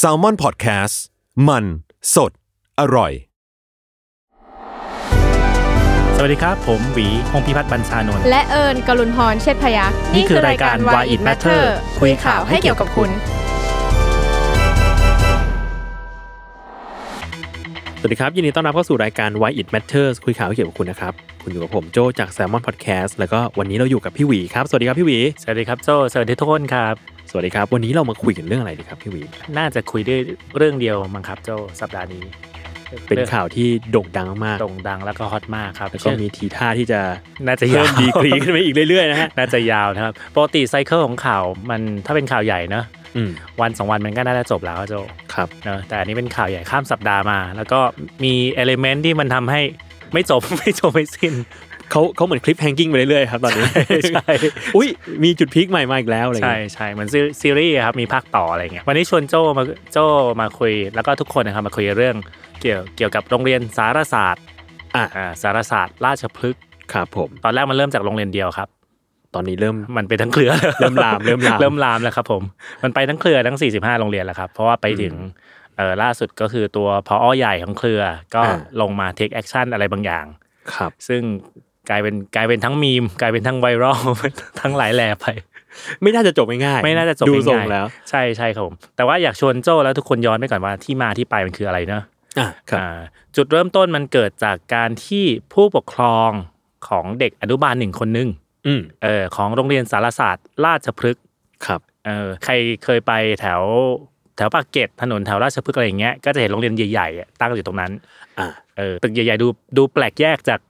s a l ม o n PODCAST มัน สด อร่อย สวัสดีครับ ผมหวีพงพิพัฒน์บัญชานนท์และเอิญกลุนพรเชษฐพยักษ์นี่คือรายการ Why It Matter คุยข่าวให้เกี่ยวกับคุณ สวัสดีครับ ยินดีต้อนรับเข้าสู่รายการ Why It Matters คุยข่าวให้เกี่ยวกับคุณนะครับ คุณอยู่กับผมโจจาก Salmon Podcast แล้วก็วันนี้เราอยู่กับพี่หวีครับ สวัสดีครับพี่หวี สวัสดีครับโจสวัสดีทุกคนครับ สวัสดีครับ วันนี้เรามาคุยกันเรื่องอะไรดีครับพี่หวีน่าจะคุยด้วยเรื่องเดียวมั้งครับโจสัปดาห์นี้ เป็นข่าวที่โด่งดังมากโด่งดังแล้วก็ hot มากครับแล้วก็มีทีท่าที่จะน่าจะเพิ่ยาวมดีกรีขึ้นไปอีกเรื่อยๆนะฮะน่าจะยาวนะครับปกติ cycle ของข่าวมันถ้าเป็นข่าวใหญ่เนอะอืมวันสองวันมันก็น่าจะจบแล้วโจครับเนอะแต่อันนี้เป็นข่าวใหญ่ข้ามสัปดาห์มา แล้วก็มี element ที่มันทำให้ไม่จบไม่จบไม่สิ้น เขาเขาเหมือน cliffhanging ไปเรื่อยๆครับตอนนี้ใช่อุ้ยมีจุด peak ใหม่มาอีกแล้วอะไรอย่างใช่เงี้ยใช่เหมือนซีซีรีส์ครับมีภาคต่ออะไรเงี้ยวันนี้ชวนโจมาโจมาคุยแล้วก็ทุกคนนะครับมาคุยเรื่องเกี่ยวเกี่ยวกับโรงเรียนสารสาสน์อะอ่าสารสาสน์ราชพฤกษ์ครับผมตอนแรกมันเริ่มจากโรงเรียนเดียวครับ ตอนนี้เริ่มมันไปทั้งเครือเริ่มลามเริ่มลามเริ่มลามแล้วครับผมมันไปทั้งเครือทั้ง 45 โรงเรียนแล้วครับเพราะว่าไปถึงเอ่อล่าสุดก็คือตัวผอ.ใหญ่ของเครือ ก็อ่าลงมา take action อะไรบางอย่างครับ ซึ่ง กลายเป็นกลายเป็นทั้งมีมกลายเป็นทั้งไวรัลทั้งหลายแหล่ไป ไม่น่าจะจบง่ายๆไม่น่าจะจบดูทรงง่ายๆแล้ว ใช่ใช่ครับผมแต่ว่าอยากชวนโจ้แล้วทุกคนย้อนไปก่อนว่าที่มาที่ไปมันคืออะไรเนอะอะครับอ่าจุดเริ่มต้นมันเกิดจากการที่ผู้ปกครองของเด็กอนุบาลหนึ่งคนหนึ่งอืมเออของโรงเรียนสารศาสตร์ ราชพฤกษ์ครับเออใครเคยไปแถวแถวปากเกร็ดถนนแถวราชพฤกษ์อะไรอย่างเงี้ยก็จะเห็นโรงเรียนใหญ่ๆอะตั้งอยู่ตรงนั้น อ่าเออตึกใหญ่ๆดูดูแปลกแยกจาก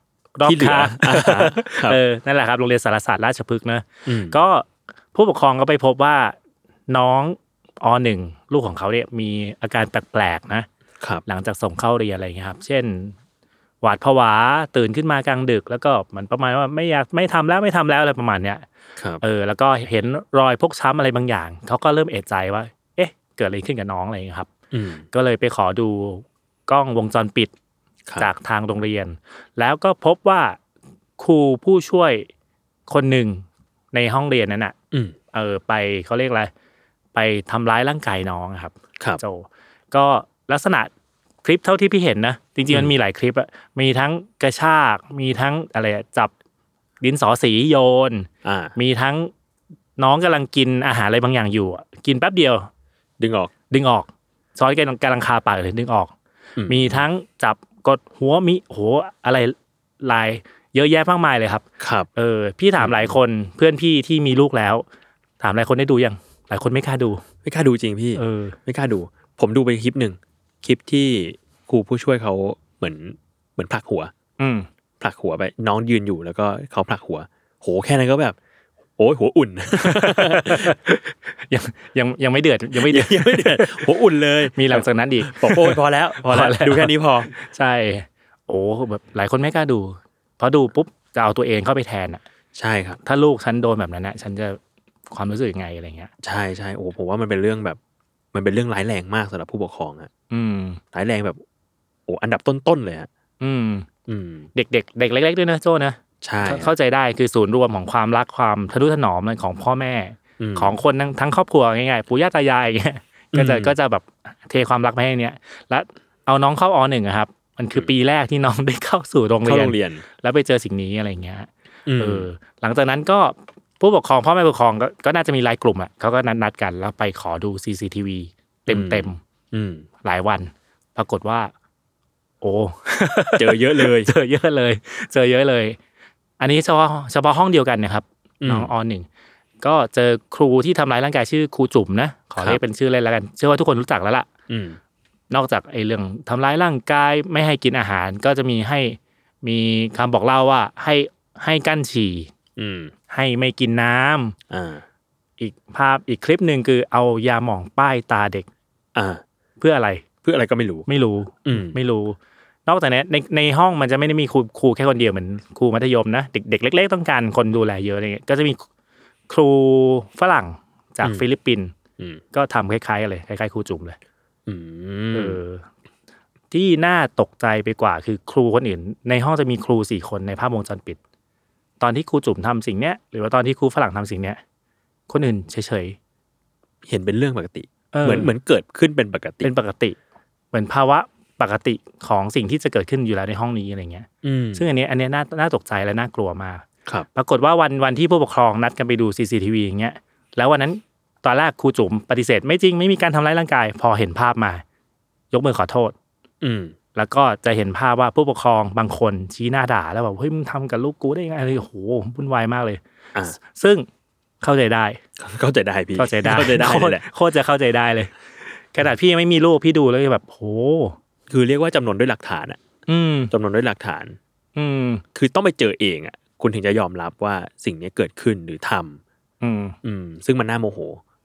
รอบที่เหลือข้างอ่าฮะครับเออนั่นแหละครับโรงเรียนสารศาสตร์ราชพฤกษ์นะอืมก็ผู้ปกครองก็ไปพบว่าน้องอหนึ่งลูกของเขาเนี่ยมีอาการแปลกๆนะครับ หลังจากส่งเข้าเรียนอะไรอย่างเงี้ยครับ เช่น หวาดผวาตื่นขึ้นมากลางดึก แล้วก็เหมันประมาณว่าไม่อยากไม่ทำแล้วไม่ทำแล้วอะไรประมาณเนี้ยครับเออ แล้วก็เห็นรอยพกช้ำอะไรบางอย่างเขาก็เริ่มเอะใจว่า เอ๊ะ เกิดอะไรขึ้นกับน้องอะไรอย่างเงี้ยครับอืมก็เลยไปขอดูกล้องวงจรปิดครับ จากทางโรงเรียน แล้วก็พบว่าครูผู้ช่วยคนหนึ่งในห้องเรียนนั้นน่ะอืมเออไปเขาเรียกอะไรไปทำร้ายร่างกายน้องอะครับครับโจก็ลักษณะคลิปเท่าที่พี่เห็นนะจริงๆมันอืมมีหลายคลิปอะมีทั้งกระชากมีทั้งอะไรอะจับดินสอสีโยนอ่ามีทั้งน้องกำลังกินอาหารอะไรบางอย่างอยู่อะกินแป๊บเดียว ดึงออก ดึงออกซ้อนกันกำลังคาปากเลยดึงออกอืมมีทั้งจับ กดหัวมีโหอะไรลายเยอะแยะมากมายเลยครับครับเออพี่ถามหลายคนเพื่อนพี่ที่มีลูกแล้ว ถามหลายคนได้ดูยังหลายคนไม่กล้าดู ไม่กล้าดูจริงพี่เออไม่กล้าดู ผมดูไปคลิปหนึ่งคลิปที่ครูผู้ช่วยเขาเหมือนเหมือนผลักหัว อืมผลักหัวไปน้องยืนอยู่แล้วก็เขาผลักหัว โหแค่นั้นก็แบบโอ้ยหัวอุ่น ยังยังยังไม่เดือดยังไม่เดือดยังไม่เดือดหัวอุ่นเลย มีหลังจากนั้นอีกบอกโอ้ยพอแล้ว พอแล้วพอแล้วดูแค่นี้พอ ใช่ โอ้แบบหลายคนไม่กล้าดูเพราะดูปุ๊บจะเอาตัวเองเข้าไปแทนอะ ใช่ครับ ถ้าลูกฉันโดนแบบนั้นนะฉันจะความรู้สึกยังไงอะไรเงี้ย ใช่ใช่โอ้ผมว่ามันเป็นเรื่องแบบ มันเป็นเรื่องร้ายแรงมากสำหรับผู้ปกครองอะอืมร้ายแรงแบบ โอ้อันดับต้นๆเลยอะอืม อืม เด็กเด็กเด็กเล็กๆด้วยนะโจ้นะ ใช่เข้าเข้าใจได้คือศูนย์รวมของความรักความทะนุถนอมของพ่อแม่มของคนทั้งทั้งครอบครัวง่ายๆปู่ย่าตายายอย่างเงี้ยก็จะอืมก็จะแบบเทความรักมาให้เนี้ยแล้วเอาน้องเข้าอหนึ่งอะครับ มันคือปีแรกที่น้องได้เข้าสู่โรงเข้าเรียโรนงเรียน แล้วไปเจอสิ่งนี้อะไรเงี้ยอืมเออหลังจากนั้นก็ผู้ปกครองพ่อแม่ผู้ปกครองก็ก็น่าจะมีไลน์กลุ่มอะเขาก็นัดนัดกันแล้วไปขอดู CCTV เต็มเต็มอืมๆหลายวัน ปรากฏว่า โอ้ เจอเยอะเลย เจอเยอะเลย เจอเยอะเลย อันนี้เฉพาะเฉพาะห้องเดียวกันนะครับอืมน้องอหนึ่งก็เจอครูที่ทำร้ายร่างกายชื่อครูจุ๋มนะขอครับเรียกเป็นชื่อเล่นแล้วกันเชื่อว่าทุกคนรู้จักแล้วล่ะอืมนอกจากไอ้เรื่องทำร้ายร่างกายไม่ให้กินอาหาร ก็จะมีให้มีคำบอกเล่าว่าให้ให้กั้นฉี่อืมให้ไม่กินน้ำอ่าอีกภาพอีกคลิปหนึ่งคือเอายาหมองป้ายตาเด็กอ่าเพื่ออะไร เพื่ออะไรก็ไม่รู้ ไม่รู้อืมไม่รู้ นอกจากนี้นในในห้องมันจะไม่ได้มีครูครูแค่คนเดียวเหมือนครูมัธยมนะเด็กเด็กเล็ก ๆ ต้องการคนดูแลเยอะอะไรเงี้ยก็จะมีครูฝรั่งจากอืมฟิลิปปินส์อืมก็ทำคล้ายๆกันเลยคล้ายๆครูจุ๋มเลยอืเอมอที่น่าตกใจไปกว่าคือครูคนอื่น ในห้องจะมีครูสี่คนในภาพวงจรปิด ตอนที่ครูจุ๋มทำสิ่งเนี้ย หรือว่าตอนที่ครูฝรั่งทำสิ่งเนี้ยคนอื่นเฉยเห็นเป็นเรื่องปกติเออเหมือนเหมือนเกิดขึ้นเป็นปกติเป็นปกติ เหมือนภาวะ ปกติของสิ่งที่จะเกิดขึ้นอยู่แล้วในห้องนี้อะไรเงี้ยอืมซึ่งอันเนี้ยอันเนี้ยน่าน่าตกใจและน่ากลัวมากครับปรากฏว่าวันวันที่ผู้ปกครองนัดกันไปดู CCTV อย่างเงี้ย แล้ววันนั้นตอนแรกครูจุ๋มปฏิเสธ ไม่จริงไม่มีการทำร้ายร่างกาย พอเห็นภาพมา ยกมือขอโทษ อืมแล้วก็จะเห็นภาพว่าผู้ปกครองบางคนชี้หน้าด่า แล้วแบบเฮ้ยมึงทำกับลูกกูได้ยังไงเลยโอ้โหวุ่นวายมากเลยอ่าซึ่งเข้าใจได้ เข้าใจได้พี่เข้าใจได้เข้าใจได้โคเลตยรแหละโคตรจะเข้าใจได้เลยขนาดพี่ยังไม่มีลูกพี่ดูแล้วแบบโห คือเรียกว่าจำนวนด้วยหลักฐานอะอืมจำนวนด้วยหลักฐาน อืม คือต้องไปเจอเองอะคุณถึงจะยอมรับว่าสิ่งนี้เกิดขึ้นหรือทำอืม อืม ซึ่งมันน่าโมโห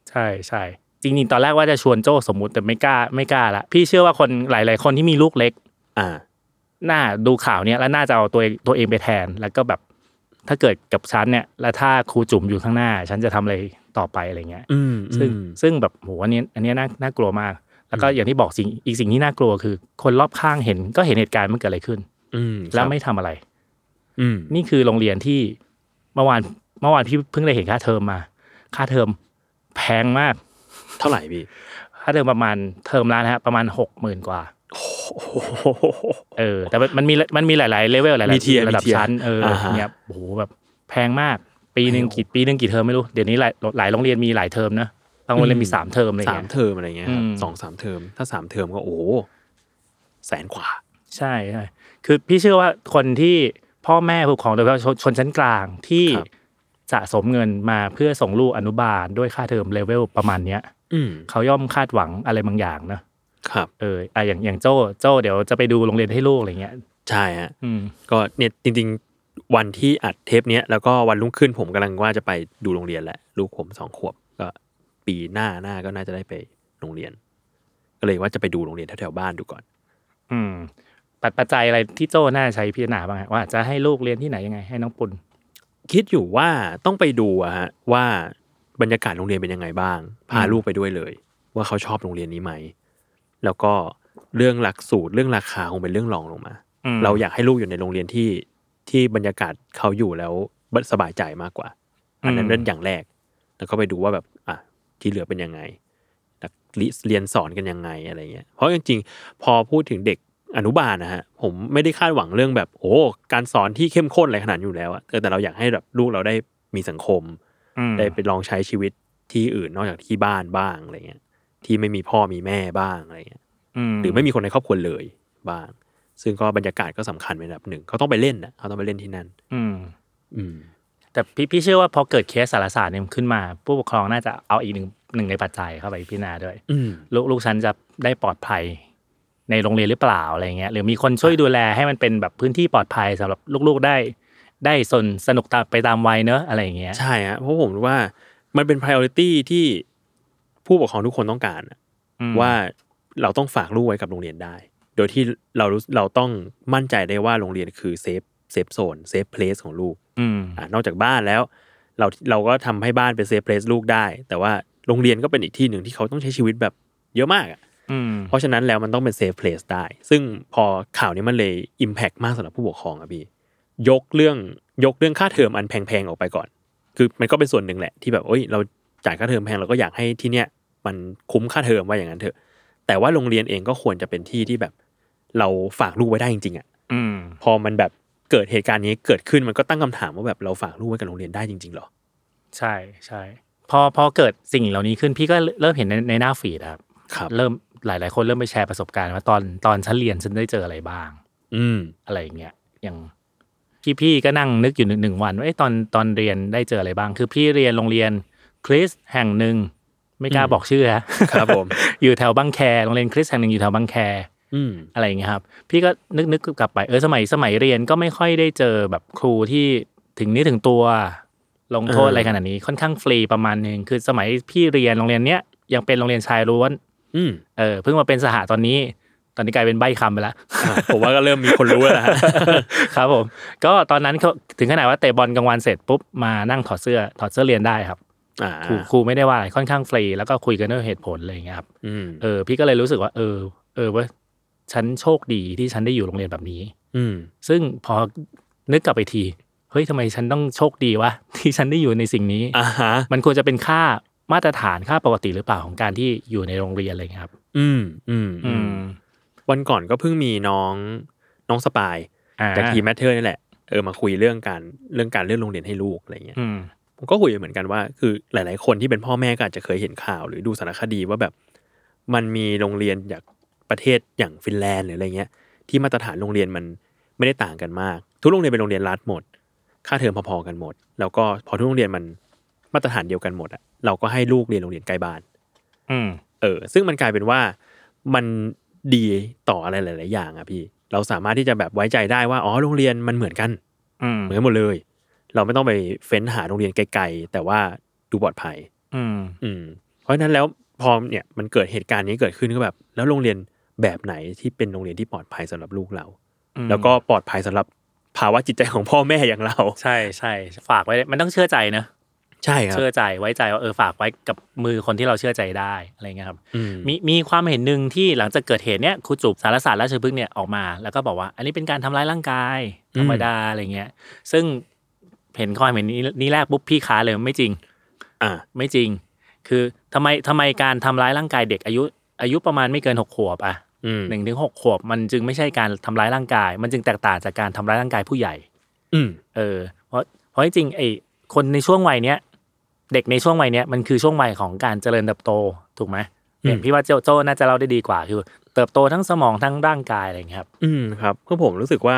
ใช่ใช่จริงๆตอนแรกว่าจะชวนโจ้สมมุติแต่ไม่กล้าไม่กล้าละพี่เชื่อว่าคนหลาย ๆ คนที่มีลูกเล็ก อ่า น่าดูข่าวเนี้ยแล้วน่าจะเอาตัวเองตัวเองไปแทน แล้วก็แบบถ้าเกิดกับฉันเนี่ย แล้วถ้าครูจุ๋มอยู่ข้างหน้า ฉันจะทำอะไรต่อไปอะไรเงี้ย อืมซึ่งอืมซึ่งแบบโหอันนี้ อันนี้น่าน่ากลัวมาก แล้วก็อย่างที่บอกสิ่งอีกสิ่งที่น่ากลัวคือ คนรอบข้างเห็นก็เห็นเหตุการณ์มันเกิดอะไรขึ้น อืมแล้วครับไม่ทำอะไร อืมนี่คือโรงเรียนที่เมื่อวานเมื่อวานพี่เพิ่งได้เห็นค่าเทอมมา ค่าเทอมแพงมาก เท่าไหร่พี่ค่าเทอมประมาณเทอมละนะฮะประมาณหกหมื่นกว่าโอ้โหเออ แต่มันมันมีมันมีหลาย ๆ เลเวลหลายมี tier ๆระดับมี tier ชั้นเอออ่าฮะเนี่ยโอ้โหแบบแพงมาก ปีหนึ่งกี่ปีหนึ่งกี่เทอมไม่รู้เดี๋ยวนี้หลายหลายโรงเรียนมีหลายเทอมนะ บางโรงเรียนมีสามเทอมอะไรสามเงี้ย เทอมอะไรเงี้ยครับอืม สองสามเทอม ถ้าสามเทอมก็โอ้โหแสนกว่า ใช่ใช่คือพี่เชื่อว่าคนที่พ่อแม่ผู้ปกครองโดยเฉพาะชนชนชั้นกลางที่ครับ สะสมเงินมาเพื่อส่งลูกอนุบาลด้วยค่าเทอมเลเวลประมาณเนี้ยอืมเขาย่อมคาดหวังอะไรบางอย่างนะครับ เอออะอย่างอย่างโจ้โจ้เดี๋ยวจะไปดูโรงเรียนให้ลูกอะไรเงี้ย ใช่ฮะ อืม ก็เนี่ยจริงๆ วันที่อัดเทปเนี้ยแล้วก็วันรุ่งขึ้นผมกำลังว่าจะไปดูโรงเรียนแหละลูกผมสองขวบก็ ปีหน้าหน้าก็น่าจะได้ไปโรงเรียน ก็เลยว่าจะไปดูโรงเรียนแถวๆบ้านดูก่อน อืม ปัจปัจจัยอะไรที่โจ้น่าใช้พิจารณาบ้างฮะว่าจะให้ลูกเรียนที่ไหนยังไง ให้น้องปุณคิดอยู่ว่าต้องไปดูอะฮะว่าบรรยากาศโรงเรียนเป็นยังไงบ้าง พาอืมลูกไปด้วยเลย ว่าเขาชอบโรงเรียนนี้ไหม แล้วก็เรื่องหลักสูตรเรื่องราคาคงเป็นเรื่องรองลงมามเราอยากให้ลูกอยู่ในโรงเรียนที่ที่บรรยากาศเขาอยู่แล้วสบายใจมากกว่า อันนั้นอืมเรื่องอย่างแรก แล้วก็ไปดูว่าแบบอะ ที่เหลือเป็นยังไงนักเรียนสอนกันยังไงอะไรเงี้ยเพราะจริงๆพอพูดถึงเด็กอนุบาลนะฮะผมไม่ได้คาดหวังเรื่องแบบโอ้การสอนที่เข้มข้นอะไรขนาดนั้นอยู่แล้วอะเออแต่เราอยากให้แบบลูกเราได้มีสังคมอืมได้ไปลองใช้ชีวิตที่อื่นนอกจากที่บ้านบ้างอะไรเงี้ยที่ไม่มีพ่อมีแม่บ้างอะไรเงี้ยหรือไม่มีคนในครอบครัวเลยบ้าง ซึ่งก็บรรยากาศก็สำคัญเป็นอันดับหนึ่งเขาต้องไปเล่นนะเขาต้องไปเล่นที่นั่น อืม อืม แต่พี่พี่เชื่อว่าพอเกิดเคสสารศาสตร์เนี่ยขึ้นมา ผู้ปกครองน่าจะเอาอีกหนึ่งหนึ่งในปัจจัยเข้าไปพิจารณาด้วยอืมลูกลูกฉันจะได้ปลอดภัยในโรงเรียนหรือเปล่าอะไรเงี้ยหรือมีคนช่วยดูแลให้มันเป็นแบบพื้นที่ปลอดภัยสำหรับลูกๆได้ ได้สนสนุกตามไปตามวัยเนอะอะไรอย่างเงี้ยใช่ฮะเพราะผมรู้ว่ามันเป็น priority ที่ผู้ปกครองทุกคนต้องการอะอืมว่าเราต้องฝากลูกไว้กับโรงเรียนได้ โดยที่เรารู้เราต้องมั่นใจได้ว่าโรงเรียนคือ safe safe zone safe place ของลูกอืมอ่านอกจากบ้านแล้ว เราเราก็ทำให้บ้านเป็น safe place ลูกได้ แต่ว่าโรงเรียนก็เป็นอีกที่หนึ่งที่เขาต้องใช้ชีวิตแบบเยอะมากอะอืมเพราะฉะนั้นแล้วมันต้องเป็น safe place ได้ ซึ่งพอข่าวนี้มันเลย impact มากสำหรับผู้ปกครองอะพี่ยกเรื่องยกเรื่องค่าเทอมอันแพงๆออกไปก่อน คือมันก็เป็นส่วนหนึ่งแหละที่แบบเอ้ยเราจ่ายค่าเทอมแพงเราก็อยากให้ที่เนี้ยมันคุ้มค่าเทอมว่าอย่างนั้นเถอะ แต่ว่าโรงเรียนเองก็ควรจะเป็นที่ที่แบบ เราฝากลูกไว้ได้จริงๆอะอืมพอมันแบบ เกิดเหตุการณ์นี้เกิดขึ้นมันก็ตั้งคำถามว่าแบบเราฝากลูกไว้กับโรงเรียนได้จริงๆหรอ ใช่ใช่พอพอเกิดสิ่งเหล่านี้ขึ้นพี่ก็เริ่มเห็นในในหน้าฟีดครับครับเริ่มหลาย ๆ คนเริ่มไปแชร์ประสบการณ์ว่าตอนตอนฉันเรียนฉันได้เจออะไรบ้าง อืมอะไรอย่างเงี้ยอย่างพี่พี่ก็นั่งนึกอยู่หนึ่งหนึ่งวันว่าเอ้ยตอนตอนเรียนได้เจออะไรบ้าง คือพี่เรียนโรงเรียนคริสต์แห่งหนึ่งไม่กล้าอืมบอกชื่อฮะครับผมอยู่แถวบางแคโรงเรียนคริสต์แห่งหนึ่งอยู่แถวบางแค อืมอะไรอย่างเงี้ยครับ พี่ก็นึกนึกกลับไปเออสมัยสมัยเรียนก็ไม่ค่อยได้เจอแบบครูที่ถึงนี้ถึงตัวลงโทษเออออะไรขนาดนี้ค่อนข้างฟรีประมาณหนึ่งคือสมัยพี่เรียนโรงเรียนเนี้ยยังเป็นโรงเรียนชายล้วนอืมเออเพิ่งมาเป็นสหตอนนี้ ตอนนี้กลายเป็นใบคำไปแล้วอะผมว่าก็เริ่มมีคนรู้แล้วนะฮะครับผมก็ตอนนั้นเขาถึงขนาดว่าเตะบอลกลางวันเสร็จปุ๊บมานั่งถอดเสื้อถอดเสื้อเรียนได้ครับอ่าครูครูไม่ได้ว่าอะไรค่อนข้างฟรีแล้วก็คุยกันด้วยเหตุผลอะไรอย่างเงี้ยครับอืมเออพี่ก็เลยรู้สึกว่า เออเออเว่า ฉันโชคดีที่ฉันได้อยู่โรงเรียนแบบนี้ อืมซึ่งพอนึกกลับไปที เฮ้ยทำไมฉันต้องโชคดีวะที่ฉันได้อยู่ในสิ่งนี้อ่าฮะมันควรจะเป็นค่ามาตรฐานค่าปกติหรือเปล่าของการที่อยู่ในโรงเรียนอะไรเงี้ยครับ อืมอืมอือืมมวันก่อนก็เพิ่งมีน้องน้องสปายอ่าจากทีม Matter นี่แหละเออมาคุยเรื่องการเรื่องการเลือกโรงเรียนให้ลูกอะไรเงี้ยอืมผมก็คุยเหมือนกันว่า คือหลาย ๆ คนที่เป็นพ่อแม่ก็อาจจะเคยเห็นข่าว หรือดูสารคดีว่าแบบ มันมีโรงเรียนจาก ประเทศอย่างฟินแลนด์หรืออะไรเงี้ยที่มาตรฐานโรงเรียนมันไม่ได้ต่างกันมาก ทุกโรงเรียนเป็นโรงเรียนรัฐหมด ค่าเทอมพอๆกันหมด แล้วก็พอทุกโรงเรียนมันมาตรฐานเดียวกันหมดอะเราก็ให้ลูกเรียนโรงเรียนใกล้บ้าน อืมเออ ซึ่งมันกลายเป็นว่ามันดีต่ออะไรหลาย ๆ อย่างอะพี่ เราสามารถที่จะแบบไว้ใจได้ว่าอ๋อโรงเรียนมันเหมือนกันอืมเหมือนกันหมดเลย เราไม่ต้องไปเฟ้นหาโรงเรียนไกล ๆ แต่ว่าดูปลอดภัย อืมอืมเพราะฉะนั้นแล้วพอเนี่ยมันเกิดเหตุการณ์นี้เกิดขึ้นก็แบบ แล้วโรงเรียน แบบไหนที่เป็นโรงเรียนที่ปลอดภัยสำหรับลูกเราอืมแล้วก็ปลอดภัยสำหรับภาวะจิตใจของพ่อแม่อย่างเรา ใช่ใช่ฝากไว้มันต้องเชื่อใจนะใช่ครับเชื่อใจไว้ใจว่าเออฝากไว้กับมือคนที่เราเชื่อใจได้อะไรเงี้ยครับอืมมีมีความเห็นหนึ่งที่หลังจากเกิดเหตุเนี้ยครูจุบสารศาสตร์ราชพฤกษ์เนี่ยออกมา แล้วก็บอกว่า อันนี้เป็นการทำร้ายร่างกายธรรมดาอะไรเงี้ย ซึ่งเห็นความเห็นนี้นี้แรกปุ๊บพี่ค้าเลยไม่จริง อ่า ไม่จริง คือทำไมทำไมการทำร้ายร่างกายเด็กอายุ อายุประมาณไม่เกินหกขวบอะอืม หนึ่งถึงหกขวบมันจึงไม่ใช่การทำร้ายร่างกาย มันจึงแตกต่างจากการทำร้ายร่างกายผู้ใหญ่ อืมเออ เพราะเพราะจริงๆไอ้คนในช่วงวัยเนี้ยเด็กในช่วงวัยเนี้ยมันคือช่วงวัยของการเจริญเติบโตถูกไหมเนี่ยพี่ว่าโจโจน่าจะเล่าได้ดีกว่าคือ เติบโตทั้งสมองทั้งร่างกายอะไรอย่างเงี้ยครับ อืมครับเพราะผมรู้สึกว่า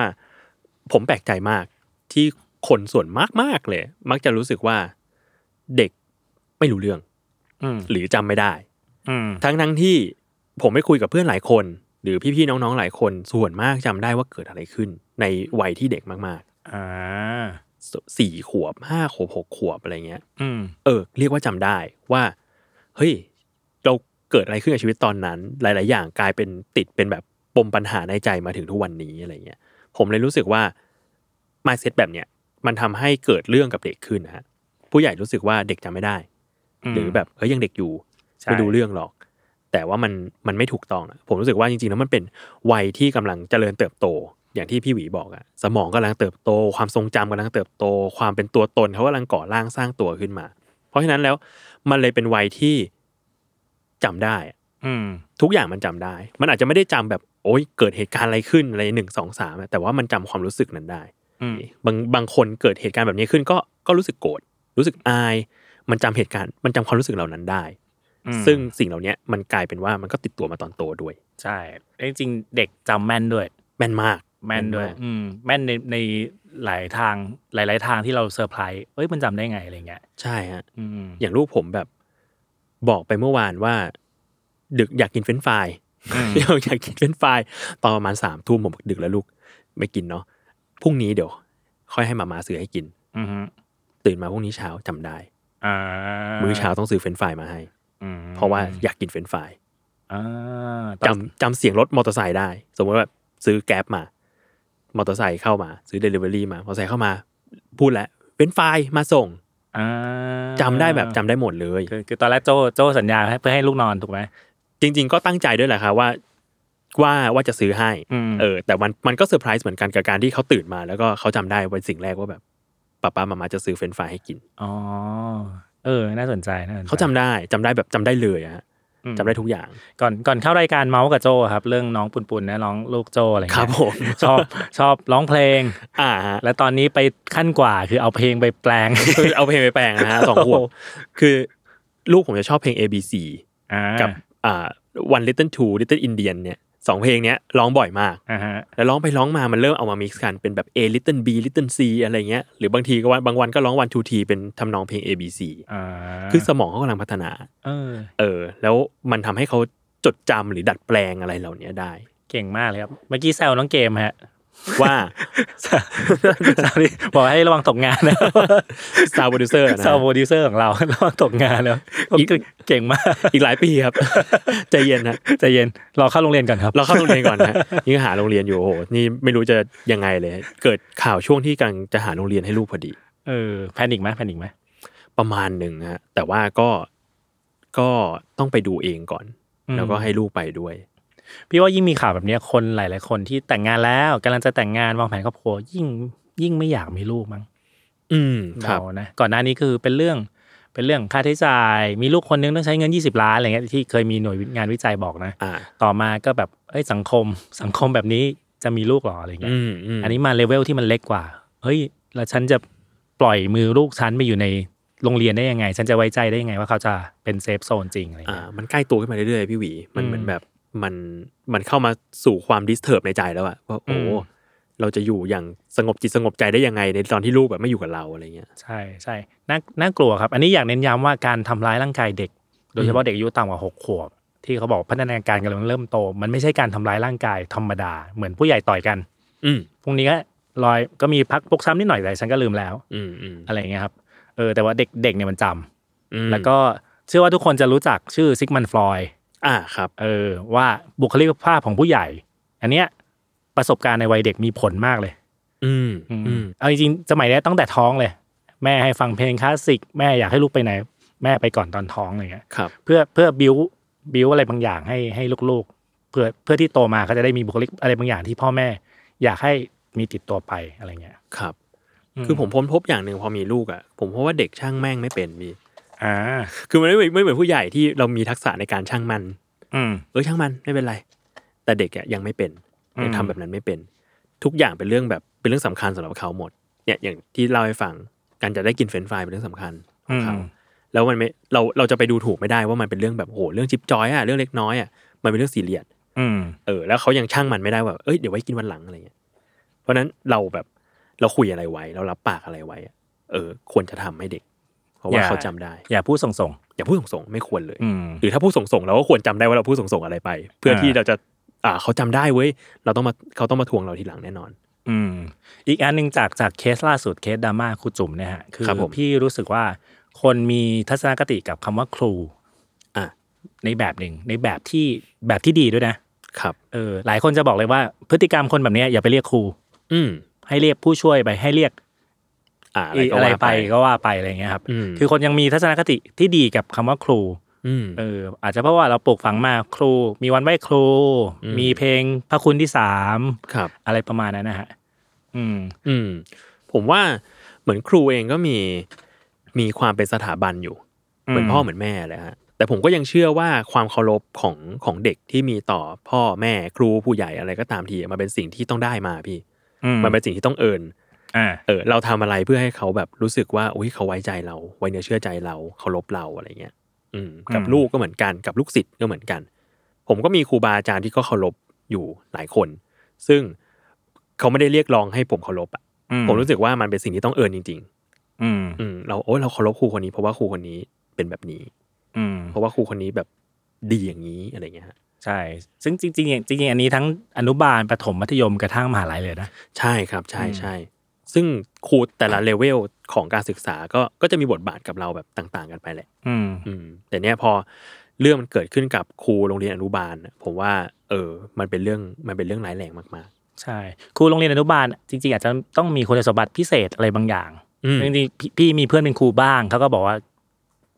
ผมแปลกใจมากที่คนส่วนมากมากๆเลย มักจะรู้สึกว่าเด็กไม่รู้เรื่องอืมหรือจำไม่ได้อืมทั้งทั้งที่ ผมไปคุยกับเพื่อนหลายคน หรือพี่ๆน้องๆหลายคน ส่วนมากจำได้ว่าเกิดอะไรขึ้น ในวัยที่เด็กมากอ่าๆสสี่ขวบห้าขวบหกขวบอะไรเงี้ย อืม เออ เรียกว่าจำได้ว่า เฮ้ย เราเกิดอะไรขึ้นกับชีวิตตอนนั้น หลาย ๆ อย่างกลายเป็นติดเป็นแบบปมปัญหาในใจมาถึงทุกวันนี้อะไรเงี้ย ผมเลยรู้สึกว่า mindset แบบเนี้ยมันทำให้เกิดเรื่องกับเด็กขึ้นนะฮะผู้ใหญ่รู้สึกว่าเด็กจำไม่ได้ หรือแบบเฮ้ยยังเด็กอยู่ใช่ไม่ดูเรื่องหรอก แต่ว่ามันมันไม่ถูกต้องอะผมรู้สึกว่าจริงๆแล้วมันเป็นวัยที่กำลังเจริญเติบโต อย่างที่พี่หวีบอกอะสมองกำลังเติบโต ความทรงจำกำลังเติบโต ความเป็นตัวตนเขากำลังก่อร่างสร้างตัวขึ้นมา เพราะฉะนั้นแล้วมันเลยเป็นวัยที่จำได้อะอืมทุกอย่างมันจำได้ มันอาจจะไม่ได้จำแบบโอ๊ยเกิดเหตุการณ์อะไรขึ้นอะไรหนึ่งสองสามแต่ว่ามันจำความรู้สึกนั้นได้อืมบางบางคนเกิดเหตุการณ์แบบนี้ขึ้นก็ก็รู้สึกโกรธรู้สึกอาย มันจำเหตุการณ์มันจำความรู้สึกเหล่านั้นได้อืม ซึ่งสิ่งเหล่านี้มันกลายเป็นว่ามันก็ติดตัวมาตอนโตด้วย ใช่จริงๆเด็กจำแม่นด้วย แม่นมาก แม่นด้วยากอืมแม่นในในหลายทางหลาย ๆ ทางที่เราเซอร์ไพรส์เอ้ยมันจำได้ไงอะไรเงี้ยใช่ฮะอืมอย่างลูกผมแบบบอกไปเมื่อวานว่า ดึกอยากกินเฟรนช์ฟรายอืมอยากกินเฟรนช์ฟรายตอนประมาณสามทุ่มผมบอกดึกแล้วลูกไม่กินเนาะพรุ่งนี้เดี๋ยว ค่อยให้มามาซื้อให้กิน อืมฮึตื่นมาพรุ่งนี้เช้าจำได้อ่ามื้อเช้าต้องซื้อเฟรนช์ฟรายมาให้อืม เพราะว่าอยากกินเฟรนช์ฟรายอ่าจำจำเสียงรถมอเตอร์ไซค์ได้ สมมติว่าแบบซื้อ Grab มา มอเตอร์ไซค์เข้ามา ซื้อเดลิเวอรี่มามอเตอร์ไซค์เข้ามา พูดแล้วเฟรนช์ฟรายมาส่งอ่าจำได้แบบจำได้หมดเลยคือคือตอนแรกโจโจสัญญาให้เพื่อให้ลูกนอนถูกไหมจริง ๆ ก็ตั้งใจด้วยแหละครับว่าว่าว่าจะซื้อให้อืมเออ แต่มันมันก็เซอร์ไพรส์เหมือนกันกับการที่เขาตื่นมา แล้วก็เขาจำได้เป็นสิ่งแรกว่าแบบป๊าป๊ามามาจะซื้อเฟรนช์ฟรายให้กินอ๋อ เออ น่าสนใจน่าสนใจเขาจำได้จำได้แบบจำได้เลยอะฮะอืมจำได้ทุกอย่าง ก่อนก่อนเข้ารายการเมาท์กับโจครับ เรื่องน้องปุนปุนนะน้องลูกโจอะไรเงี้ยครับผมชอบชอบร้องเพลง อ่าฮะและตอนนี้ไปขั้นกว่าคือเอาเพลงไปแปลงคือเอาเพลงไปแปลงนะฮะสองขวบโอ้โหคือลูกผมจะชอบเพลง A B C อ่ากับอ่า One Little Two Little Indian เนี่ย สองเพลงเนี้ยร้องบ่อยมากอ่าฮะแล้วร้องไปร้องมามันเริ่มเอามา mix กันเป็นแบบ A Little B Little C อะไรเงี้ยหรือบางทีก็ว่าบางวันก็ร้อง One Two T เป็นทำนองเพลง A B C อ่าคือสมองเขากำลังพัฒนาเออเออแล้วมันทำให้เขาจดจำหรือดัดแปลงอะไรเหล่านี้ได้ เก่งมากเลยครับ เมื่อกี้แซวน้องเกมฮะ ว่าแซวนี่บอกให้ระวังตกงานนะ sound producer นะ sound producer ของเราระวังตกงานแล้วอีกเก่งมากอีกหลายปีครับใจเย็นนะใจเย็นรอเข้าโรงเรียนก่อนครับเราเข้าโรงเรียนก่อนนะนี่ก็หาโรงเรียนอยู่โอ้โหนี่ไม่รู้จะยังไงเลย เกิดข่าวช่วงที่กำลังจะหาโรงเรียนให้ลูกพอดีเออ panic ไหม panic ไหมประมาณหนึ่งฮะแต่ว่าก็ก็ต้องไปดูเองก่อน แล้วก็ให้ลูกไปด้วย พี่ว่ายิ่งมีข่าวแบบเนี้ยคนหลาย ๆ คนที่แต่งงานแล้วกำลังจะแต่งงานวางแผนครอบครัวยิ่งยิ่งไม่อยากมีลูกมั้งอืมครับเรานะก่อนหน้านี้คือเป็นเรื่องเป็นเป็นเรื่องค่าใช้จ่าย มีลูกคนนึงต้องใช้เงิน 20 ล้านอะไรเงี้ยที่เคยมีหน่วยงานวิจัยบอกนะอ่าต่อมาก็แบบเอ้ยสังคมสังคมแบบนี้จะมีลูกหรออะไรเงี้ยอืมอืมอันนี้มาเลเวลที่มันเล็กกว่า เฮ้ย แล้วฉันจะปล่อยมือลูกฉันไปอยู่ในโรงเรียนได้ยังไง ฉันจะไว้ใจได้ยังไงว่าเขาจะเป็น safe zone จริงอะไรอ่าเงี้ยมันใกล้ตัวขึ้นมาเรื่อยๆพี่หวี มันอืมเหมือนแบบ มันมันเข้ามาสู่ความดิสเทิร์บในใจแล้วอะว่าอืโอ้มเราจะอยู่อย่างสงบจิตสงบใจได้ยังไง ในตอนที่ลูกแบบไม่อยู่กับเราอะไรเงี้ยใช่ใช่น่าน่ากลัวครับ อันนี้อยากเน้นย้ำว่าการทำร้ายร่างกายเด็ก โดยเฉพาะเด็กอายุต่ำกว่าหกขวบที่เขาบอกพัฒนาการกำลังเริ่มโต มันไม่ใช่การทำร้ายร่างกายธรรมดา เหมือนผู้ใหญ่ต่อยกัน อืมพรุ่งนี้ก็รอยก็มีพักปกซ้ำนิดหน่อยแต่ฉันก็ลืมแล้ว อืมอืมอะไรอย่างเงี้ยครับเออแต่ว่าเด็กเด็กเนี่ยมันจำอืมแล้วก็เชื่อว่าทุกคนจะรู้จักชื่อซิกมันฟลอย อ่าครับเออว่าบุคลิกภาพของผู้ใหญ่ อันเนี้ยประสบการณ์ในวัยเด็กมีผลมากเลย อืมอืมอืมเอาจริงๆสมัยเนี้ยตั้งแต่ท้องเลย แม่ให้ฟังเพลงคลาสสิกแม่อยากให้ลูกไปไหน แม่ไปก่อนตอนท้องอะไรเงี้ยครับเพื่อเพื่อบิวบิวอะไรบางอย่างให้ให้ลูกๆ เพื่อเพื่อที่โตมาเขาจะได้มีบุคลิกอะไรบางอย่างที่พ่อแม่ อยากให้มีติดตัวไปอะไรเงี้ยครับอืมคือผมค้นพบอย่างหนึ่งพอมีลูกอะ ผมพบว่าเด็กช่างแม่งไม่เป็นพี่ อ่าคือมันไม่เหมือนไม่เหมือนผู้ใหญ่ที่เรามีทักษะในการช่างมัน อืมเออช่างมันไม่เป็นไร แต่เด็กอะยังไม่เป็นยังอืมทำแบบนั้นไม่เป็น ทุกอย่างเป็นเรื่องแบบเป็นเรื่องสำคัญสำหรับเขาหมด เนี่ยอย่างที่เล่าให้ฟังการจะได้กินเฟรนช์ฟรายเป็นเรื่องสำคัญของเขาอืมแล้วมันไม่เราเราจะไปดูถูกไม่ได้ว่ามันเป็นเรื่องแบบโอ้โหเรื่องจิ๊บจอยอะเรื่องเล็กน้อยอะมันเป็นเรื่องซีเรียสอืมเออ แล้วเขายังช่างมันไม่ได้ว่าเอ้ยเดี๋ยวไว้กินวันหลังอะไรเงี้ยเพราะฉะนั้นเราแบบเราคุยอะไรไว้ เรารับปากอะไรไว้อะเออ ควรจะทำให้เด็ก เพราะว่าอย่าเขาจำได้ อย่าพูดส่งอย่าพูดส่งๆไม่ควรเลยๆอืมหรือถ้าพูดส่งๆเราก็ควรจำได้ว่าเราพูดส่งๆอะไรไป เพื่ออ่าที่เราจะอ่าเขาจำได้เว้ยเราต้องมาเขาต้องมาทวงเราทีหลังแน่นอน อืม อีกอันหนึ่งจากจากเคสล่าสุดเคสดราม่าครูจุ๋มเนี่ยฮะคือครับผมพี่รู้สึกว่าคนมีทัศนคติกับคำว่าครูอะในแบบหนึ่งในแบบที่แบบที่ดีด้วยนะครับเออหลายคนจะบอกเลยว่าพฤติกรรมคนแบบเนี้ยอย่าไปเรียกครู อืมให้เรียกผู้ช่วยไปให้เรียก อ่าอะไรก็อะไรว่าไปไปก็ว่าไปอะไรอย่างเงี้ยครับอืมคือคนยังมีทัศนคติที่ดีกับคำว่าครูอืมเอออาจจะเพราะว่าเราปลูกฝังมาครู มีวันไหว้ครูอืมมีเพลงพระคุณที่สามครับอะไรประมาณนั้นนะฮะอืม อืม ผมว่าเหมือนครูเองก็มีมีความเป็นสถาบันอยู่ เหมือนอืมพ่อเหมือนแม่เลยฮะแต่ผมก็ยังเชื่อว่าความเคารพของของเด็กที่มีต่อพ่อแม่ครูผู้ใหญ่อะไรก็ตามทีมันเป็นสิ่งที่ต้องได้มาพี่ มันเป็นสิ่งที่ต้องเอิญอ่า เออเราทำอะไรเพื่อให้เขาแบบรู้สึกว่าอุ้ยเขาไว้ใจเรา ไว้เนื้อเชื่อใจเราเคารพเราอะไรเงี้ย อืม กับอืมลูกก็เหมือนกันกับลูกศิษย์ก็เหมือนกัน ผมก็มีครูบาอาจารย์ที่ก็เคารพอยู่หลายคน ซึ่งเขาไม่ได้เรียกร้องให้ผมเคารพอะอืผมรู้สึกว่ามันเป็นสิ่งที่ต้องเอิญจริงอืมๆอืมเราโอ้ยเราเคารพครูคนนี้เพราะว่าครูคนนี้เป็นแบบนี้ อืม เพราะว่าครูคนนี้แบบดีอย่างนี้อะไรเงี้ยฮะใช่ ซึ่งจริงๆจริงๆอันนี้ทั้งอนุบาลประถมมัธยมกระทั่งมหาลัยเลยนะ ใช่ครับ ใช่อืมใช่ ซึ่งครูแต่ละเลเวลของการศึกษาก็ก็จะมีบทบาทกับเราแบบต่าง ๆ กันไปแหละ อืมอืมแต่เนี้ยพอเรื่องมันเกิดขึ้นกับครูโรงเรียนอนุบาลน่ะผมว่า เออ มันเป็นเรื่องมันเป็นเรื่องร้ายแรงมากใช่ครูโรงเรียนอนุบาล จริง ๆ อาจจะต้องมีคุณสมบัติพิเศษอะไรบางอย่างๆอืมจริงๆพี่พี่มีเพื่อนเป็นครูบ้างเขาก็บอกว่า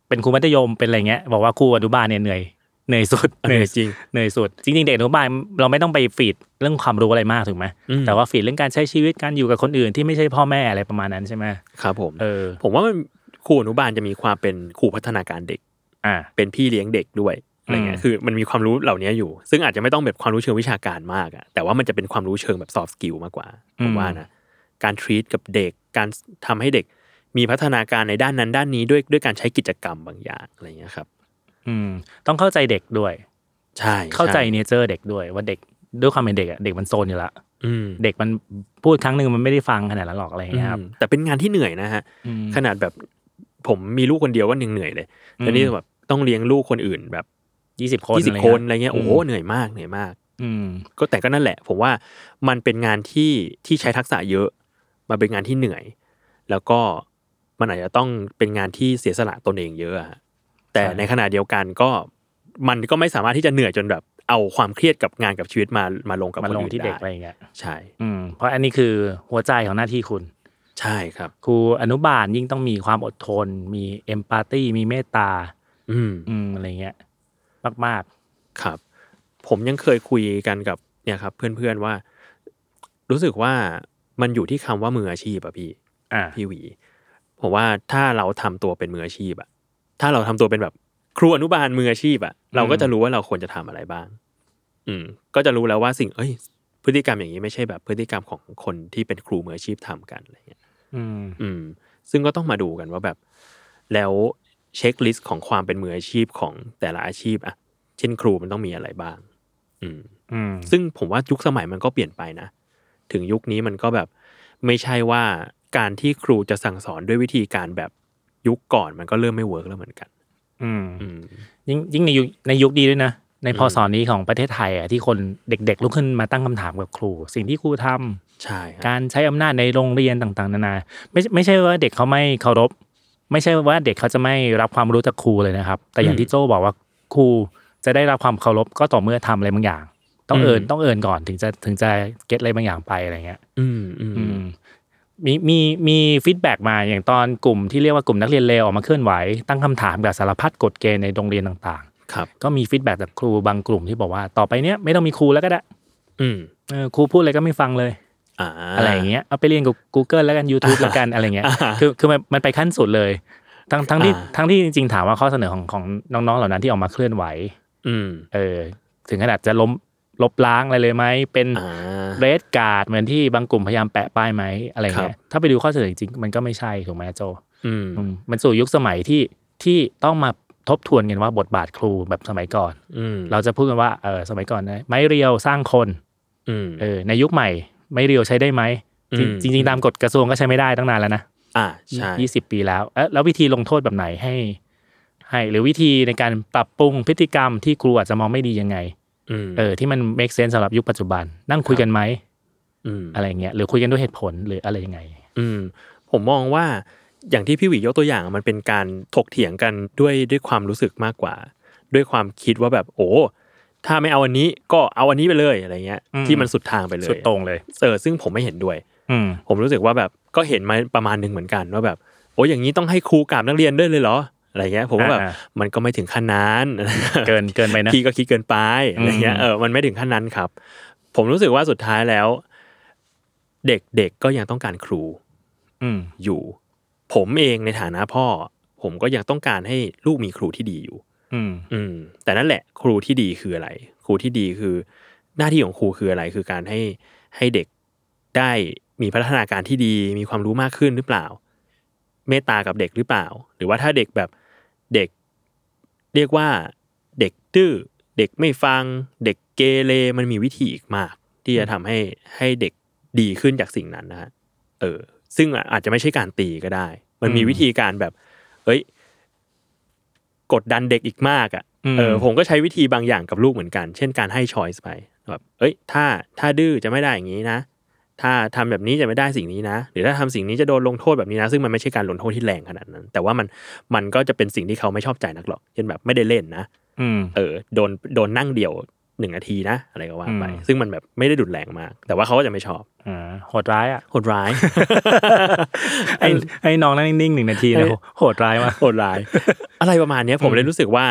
เป็นครูมัธยมเป็นอะไรเงี้ยบอกว่าครูอนุบาลเนี่ยเหนื่อย เหนื่อยสุดเหนื่อยจริงเหนื่อยสุดจริงๆเด็กอนุบาลเราไม่ต้องไปฟีดเรื่องความรู้อะไรมากถูกไหมอืมแต่ว่าฟีดเรื่องการใช้ชีวิตการอยู่กับคนอื่นที่ไม่ใช่พ่อแม่อะไรประมาณนั้นใช่ไหมครับผมเออผมว่ามันครูอนุบาลจะมีความเป็นครูพัฒนาการเด็กอ่าเป็นพี่เลี้ยงเด็กด้วยอะไรเงี้ยอืมคือมันมีความรู้เหล่านี้อยู่ ซึ่งอาจจะไม่ต้องแบบความรู้เชิงวิชาการมากอะแต่ว่ามันจะเป็นความรู้เชิงแบบ soft skill มากกว่าผมว่านะการ treat กับเด็กการทำให้เด็กมีพัฒนาการในด้านนั้นด้านนี้ด้วยด้วยการใช้กิจกรรมบางอย่างอะไรเงี้ยครับ อืม ต้องเข้าใจเด็กด้วย ใช่ เข้าใจช่เนเจอร์เด็กด้วย ว่าเด็กด้วยความเป็นเด็กอะเด็กมันโซนอยู่ละอืมเด็กมันพูดครั้งหนึ่งมันไม่ได้ฟังขนาดนั้นหรอกอะไรอย่างเงี้ยครับอืมแต่เป็นงานที่เหนื่อยนะฮะอืมขนาดแบบผมมีลูกคนเดียวก็ยังเหนื่อยเลยแต่นี่แบบต้องเลี้ยงลูกคนอื่นแบบยี่สิบคนยี่สิบอะไรคเงี้นยอะไรเงี้ยโอ้โหอืมเหนื่อยมากเหนื่อยมาก อืมก็แต่ก็นั่นแหละ ผมว่ามันเป็นงานที่ที่ใช้ทักษะเยอะ มันเป็นงานที่เหนื่อย แล้วก็มันอาจจะต้องเป็นงานที่เสียสละตนเองเยอะอะฮะ แต่ใช่ในขณะเดียวกันก็มันก็ไม่สามารถที่จะเหนื่อยจนแบบเอาความเครียดกับงานกับชีวิตมามาลงกับมันคนลงอื่นที่เด็กได้อะไรอย่างเงี้ยใช่อืมเพราะอันนี้คือหัวใจของหน้าที่คุณ ใช่ครับ ครูอนุบาลยิ่งต้องมีความอดทน มีเอมพัตตีมีเมตตา อืมอืมอะไรเงี้ยมากครับ ผมยังเคยคุยกันกับเนี่ยครับ เพื่อนๆว่า รู้สึกว่ามันอยู่ที่คำว่ามืออาชีพอะพี่ๆอ่าพี่หวีผมว่าถ้าเราทำตัวเป็นมืออาชีพอะ ถ้าเราทำตัวเป็นแบบครูอนุบาลมืออาชีพอะเราก็จะรู้ว่าเราควรจะทำอะไรบ้าง อืม ก็จะรู้แล้วว่าสิ่ง เอ้ย พฤติกรรมอย่างนี้ไม่ใช่แบบพฤติกรรมของคนที่เป็นครูมืออาชีพทำกันอะไรเงี้ย อืม อืม ซึ่งก็ต้องมาดูกันว่าแบบ แล้ว checklist ของความเป็นมืออาชีพของแต่ละอาชีพอะเช่นครูมันต้องมีอะไรบ้าง อืม อืม ซึ่งผมว่ายุคสมัยมันก็เปลี่ยนไปนะถึงยุคนี้มันก็แบบไม่ใช่ว่าการที่ครูจะสั่งสอนด้วยวิธีการแบบ ยุคก่อนมันก็เริ่มไม่ work แล้วเหมือนกัน อืมอืมยิ่งยิ่งในยุคในยุคนี้ด้วยนะ ในพศนี้ของประเทศไทยอะที่คนเด็กๆลุกขึ้นมาตั้งคำถามกับครู สิ่งที่ครูทำใช่ครับการใช้อำนาจในโรงเรียนต่างๆ นานาไม่ไม่ใช่ว่าเด็กเขาไม่เคารพ ไม่ใช่ว่าเด็กเขาจะไม่รับความรู้จากครูเลยนะครับ แต่อย่างที่โจบอกว่าครูจะได้รับความเคารพก็ต่อเมื่อทำอะไรบางอย่าง ต้องเอิญต้องเอิญก่อนถึงจะถึงจะเก็ตอะไรบางอย่างไปอะไรเงี้ย อืมอืมอื มมีมีมี feedback มาอย่างตอนกลุ่มที่เรียกว่ากลุ่มนักเรียนเลวออกมาเคลื่อนไหว ตั้งคำถามกับสารพัดกฎเกณฑ์ในโรงเรียนต่างครับๆก็มี feedback จากครูบางกลุ่มที่บอกว่าต่อไปเนี้ยไม่ต้องมีครูแล้วก็ได้ อืมเออครูพูดอะไรก็ไม่ฟังเลยอ่าอะไรอย่างเงี้ยเอาไปเรียนกับ Google แล้วกัน YouTube แล้วกันอะไรเงี้ยอ่าคือคือมันมันไปขั้นสุดเลย ทั้งทั้งที่อ่าทั้งที่จริงๆถามว่าข้อเสนอของของน้องๆเหล่านั้นที่ออกมาเคลื่อนไหว อืมเออ ถึงขนาดจะล้ม ลบล้างอะไรเลยไหมเป็นอ่าเรดการ์ดเหมือนที่บางกลุ่มพยายามแปะป้ายไหมอะไรเงี้ครัยบถ้าไปดูข้อเสนอจริงๆมันก็ไม่ใช่ถูกไหมโจอืมอืมมันสู่ยุคสมัยที่ที่ต้องมาทบทวนกันว่าบทบาทครูแบบสมัยก่อนอืมเราจะพูดกันว่าเออสมัยก่อนนะไม้เรียวสร้างคนอืมเออในยุคใหม่ ไม้เรียวใช้ได้ไหมจริงอืมจริง ๆ ตามกฎกระทรวงก็ใช้ไม่ได้ตั้งนานแล้วนะอ่าใช่ยี่สิบปีแล้วเอ๊ะแล้ววิธีลงโทษแบบไหนให้ ให้ หรือวิธีในการปรับปรุงพฤติกรรมที่ครูอาจจะมองไม่ดียังไงอืม เออที่มัน make sense สำหรับยุคปัจจุบัน นั่งคุยกันไหมอืมอะไรเงี้ยหรือคุยกันด้วยเหตุผลหรืออะไรยังไง อืม ผมมองว่าอย่างที่พี่หวียกตัวอย่างมันเป็นการถกเถียงกันด้วยด้วยความรู้สึกมากกว่า ด้วยความคิดว่าแบบโอ้ถ้าไม่เอาอันนี้ก็เอาอันนี้ไปเลยอะไรเงี้ยอืมที่มันสุดทางไปเลยสุดโต่งเลยเออซึ่งผมไม่เห็นด้วย อืมผมรู้สึกว่าแบบก็เห็นมาประมาณหนึ่งเหมือนกันว่าแบบ โอ้อย่างนี้ต้องให้ครูกราบนักเรียนด้วยเลยเหรอ อะไรเงี้ยผมว่าแบบอ่ามันก็ไม่ถึงขั้นนั้นเกินเกินไปนะพี่ก็คิดเกินไปอะไรเงี้ยอืมเออมันไม่ถึงขั้นนั้นครับ ผมรู้สึกว่าสุดท้ายแล้ว เด็กๆก็ยังต้องการครู อืมอยู่ ผมเองในฐานะพ่อ ผมก็ยังต้องการให้ลูกมีครูที่ดีอยู่ อืม อืม แต่นั่นแหละครูที่ดีคืออะไร ครูที่ดีคือ หน้าที่ของครูคืออะไร คือการให้ให้เด็กได้มีพัฒนาการที่ดีมีความรู้มากขึ้นหรือเปล่า เมตตากับเด็กหรือเปล่า หรือว่าถ้าเด็กแบบ เด็ก เรียกว่าเด็กดื้อเด็กไม่ฟัง เด็กเกเรมันมีวิธีอีกมาก ที่จะทำให้ให้เด็กดีขึ้นจากสิ่งนั้นนะฮะเออ ซึ่งอาจจะไม่ใช่การตีก็ได้ มันมีอืมวิธีการแบบ เอ้ย กดดันเด็กอีกมากอะ่ะอืมเออผมก็ใช้วิธีบางอย่างกับลูกเหมือนกัน เช่นการให้ช้อยส์ไปแบบเอ้ย ถ้าถ้าดื้อจะไม่ได้อย่างนี้นะ ถ้าทำแบบนี้จะไม่ได้สิ่งนี้นะ หรือถ้าทำสิ่งนี้จะโดนลงโทษแบบนี้นะ ซึ่งมันไม่ใช่การลงโทษที่แรงขนาดนั้น แต่ว่ามันมันก็จะเป็นสิ่งที่เขาไม่ชอบใจนักหรอกเช่นแบบไม่ได้เล่นนะอืมเออโดนโดนนั่งเดี่ยวหนึ่งนาทีนะ อะไรก็ว่าไปอืมซึ่งมันแบบไม่ได้ดุแรงมาก แต่ว่าเขาก็จะไม่ชอบอ่าโหดร้ายอะโหดร้ายไอ้ไอ้น้องนั่งนิ่งๆหนึ่งนาทีนะโหดร้ายมากโหดร้าย อะไรประมาณเนี้ยผมเลยรู้สึกว่า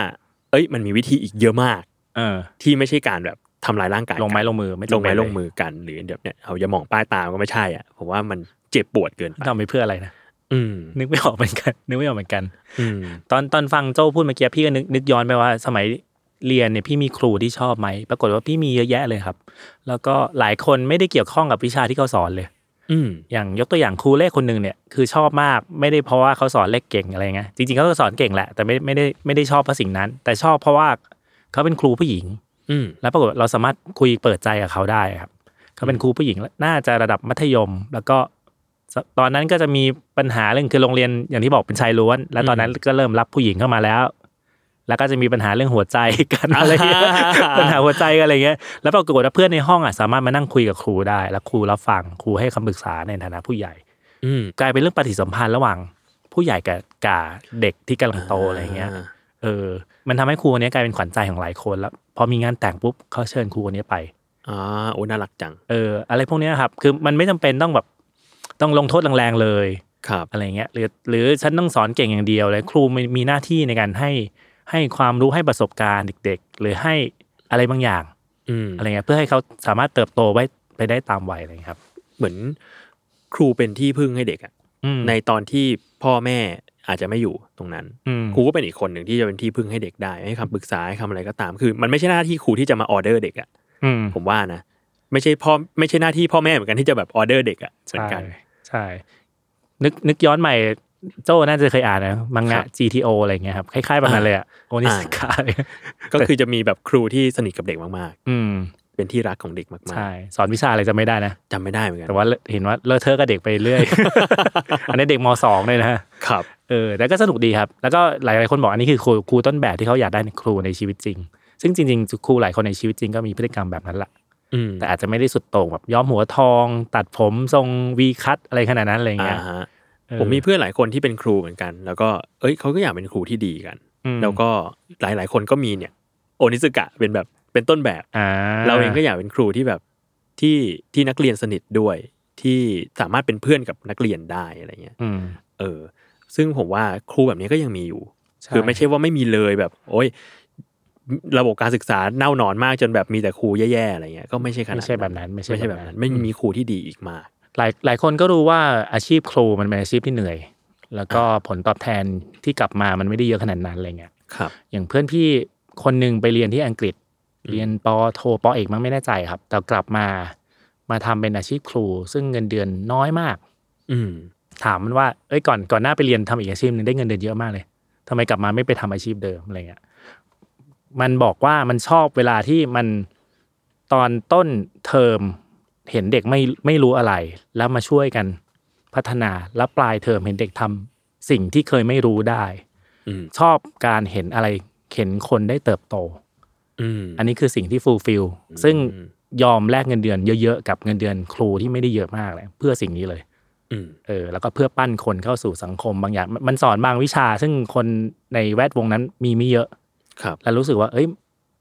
เอ้ย มันมีวิธีอีกเยอะมาก เออที่ไม่ใช่การแบบ ทำลายร่างกายลงไม้กันลงมือไม่ลงไม้จำเป็นลงมือกันหรือเดี๋ยวเนี่ยเอาอย่ามองป้ายตาก็ไม่ใช่อะผมว่ามันเจ็บปวดเกินไปทำไปเพื่ออะไรนะอืมนึกไม่ออกเหมือนกันนึกไม่ออกเหมือนกัน อืมตอนตอนฟังโจ้พูดเมื่อกี้พี่ก็นึกนึกย้อนไปว่า สมัยเรียนเนี่ยพี่มีครูที่ชอบไหมปรากฏว่าพี่มีเยอะแยะเลยครับ แล้วก็หลายคนไม่ได้เกี่ยวข้องกับวิชาที่เขาสอนเลย อืมอย่างยกตัวอย่างครูเลขคนหนึ่งเนี่ยคือชอบมากไม่ได้เพราะว่าเขาสอนเลขเก่งอะไรเงี้ยจริงๆเขาก็สอนเก่งแหละแต่ไม่ไม่ได้ไม่ได้ชอบเพราะสิ่งนั้น แต่ชอบเพราะว่าเขาเป็นครูผู้หญิงอืม แล้วปรากฏเราสามารถคุยเปิดใจกับเขาได้ครับเขาเป็นครูผู้หญิงน่าจะระดับมัธยม แล้วก็สตอนนั้นก็จะมีปัญหาเรื่องคือโรงเรียนอย่างที่บอกเป็นชายล้วน แล้วตอนนั้นก็เริ่มรับผู้หญิงเข้ามาแล้ว แล้วก็จะมีปัญหาเรื่องหัวใจกันอะไรเงี้ยปัญหาหัวใจกันอะไรเงี้ยแล้วปรากฏว่าเพื่อนในห้องอะสามารถมานั่งคุยกับครูได้ แล้วครูรับฟังครูให้คำปรึกษาในฐานะผู้ใหญ่อืมกลายเป็นเรื่องปฏิสัมพันธ์ระหว่างผู้ใหญ่กับกับเด็กที่กำลังโตอะไรเงี้ย เออ มันทำให้ครูคนนี้กลายเป็นขวัญใจของหลายคนแล้วพ อมีงานแต่งปุ๊บเขาเชิญครูคนนี้ไปอ่าโอ้น่ารักจังเอออะไรพวกเนี้ยครับคือมันไม่จำเป็นต้องแบบต้องลงโทษแรงๆเลยครับอะไรเงี้ยหรือหรือฉันต้องสอนเก่งอย่างเดียวเลยครูมีมีหน้าที่ในการให้ให้ความรู้ให้ประสบการณ์เด็ก ๆ หรือให้อะไรบางอย่างอืมอะไรเงี้ยเพื่อให้เขาสามารถเติบโตไว้ไปได้ตามวัยอะไรเงี้ยครับ เหมือนครูเป็นที่พึ่งให้เด็กอะอืมในตอนที่พ่อแม่ อาจจะไม่อยู่ตรงนั้นอืมครูก็เป็นอีกคนหนึ่งที่จะเป็นที่พึ่งให้เด็กได้ให้คำปรึกษาให้คำอะไรก็ตามคือ มันไม่ใช่หน้าที่ครูที่จะมาออเดอร์เด็กอะอืมผมว่านะไม่ใช่พ่อไม่ใช่หน้าที่พ่อแม่เหมือนกันที่จะแบบออเดอร์เด็กอะเหมือนใช่กันใช่นึกนึกย้อนใหม่โจ้น่าจะเคยอ่านนะมังครังะบ GTO อะไรเงี้ยครับคล้ายๆแบบนั้นเลยอะโอนิสกาเลยก็คือจะมีแบบครูที่สนิทกับเด็กมากอืมๆเป็นที่รักของเด็กมากใช่สอนวิชาอะไรจะไม่ได้นะๆจำไม่ได้เหมือนกันแต่ว่าเห็นว่าเลอะเทอะกับเด็กไปเรื่อย อันนี้เด็กมสองเลยนะครับ เออแต่ก็สนุกดีครับ แล้วก็หลายๆคนบอกอันนี้คือครูครูต้นแบบที่เขาอยากได้ในครูในชีวิตจริง ซึ่งจริงๆครูหลายคนในชีวิตจริงก็มีพฤติกรรมแบบนั้นแหละอืมแต่อาจจะไม่ได้สุดโต่งแบบย้อมหัวทอง ตัดผมทรงวีคัตอะไรขนาดนั้นอะไรเงี้ยอ่าฮะเออผมมีเพื่อนหลายคนที่เป็นครูเหมือนกัน แล้วก็เอ้ยเขาก็อยากเป็นครูที่ดีกันอืมแล้วก็หลายๆ คนก็มีเนี่ยโอนิสกะเป็นแบบเป็นต้นแบบอ่าเราเองก็อยากเป็นครูที่แบบที่ที่นักเรียนสนิทด้วยที่สามารถเป็นเพื่อนกับนักเรียนได้อะไรเงี้ยอืมเออ ซึ่งผมว่าครูแบบนี้ก็ยังมีอยู่ใช่คือไม่ใช่ว่าไม่มีเลยแบบ โอ้ยระบบการศึกษาเน่านอนมากจนแบบมีแต่ครูแย่ๆอะไรเงี้ยก็ไม่ใช่ขนาดไม่ใช่แบบนั้น ไม่ใช่ไม่ใช่แบแบบบนั้นั้นนไม่มีครูที่ดีอีกมากหลายหลายคนก็รู้ว่าอาชีพครูมันเป็นอาชีพที่เหนื่อย แล้วก็ผลตอบแทนที่กลับมามันไม่ได้เยอะขนาดนั้นอะไรเงี้ยครับ อย่างเพื่อนพี่คนหนึ่งไปเรียนที่อังกฤษ เรียนปอโทปอเอกมั้งไม่แน่ใจครับ แต่กลับมามาทำเป็นอาชีพครู ซึ่งเงินเดือนน้อยมาก อืม ถามมันว่าเอ้ยก่อนก่อนหน้าไปเรียนทำอีกอาชีพหนึ่งได้เงินเดือนเยอะมากเลยทำไมกลับมาไม่ไปทำอาชีพเดิมอะไรเงี้ยมันบอกว่ามันชอบเวลาที่มันตอนต้นเทอมเห็นเด็กไม่ไม่รู้อะไร แล้วมาช่วยกันพัฒนาแล้วปลายเทอมเห็นเด็กทำสิ่งที่เคยไม่รู้ได้อืมชอบการเห็นอะไรเห็นคนได้เติบโตอืมอันนี้คือสิ่งที่ฟูลฟิลซึ่งยอมแลกเงินเดือนเยอะๆกับเงินเดือนครูที่ไม่ได้เยอะมากเลยเพื่อสิ่งนี้เลยอืม เออแล้วก็เพื่อปั้นคนเข้าสู่สังคมบางอย่างมันมันสอนบางวิชา ซึ่งคนในแวดวงนั้นมีไม่เยอะครับ แล้วรู้สึกว่า เอ้ย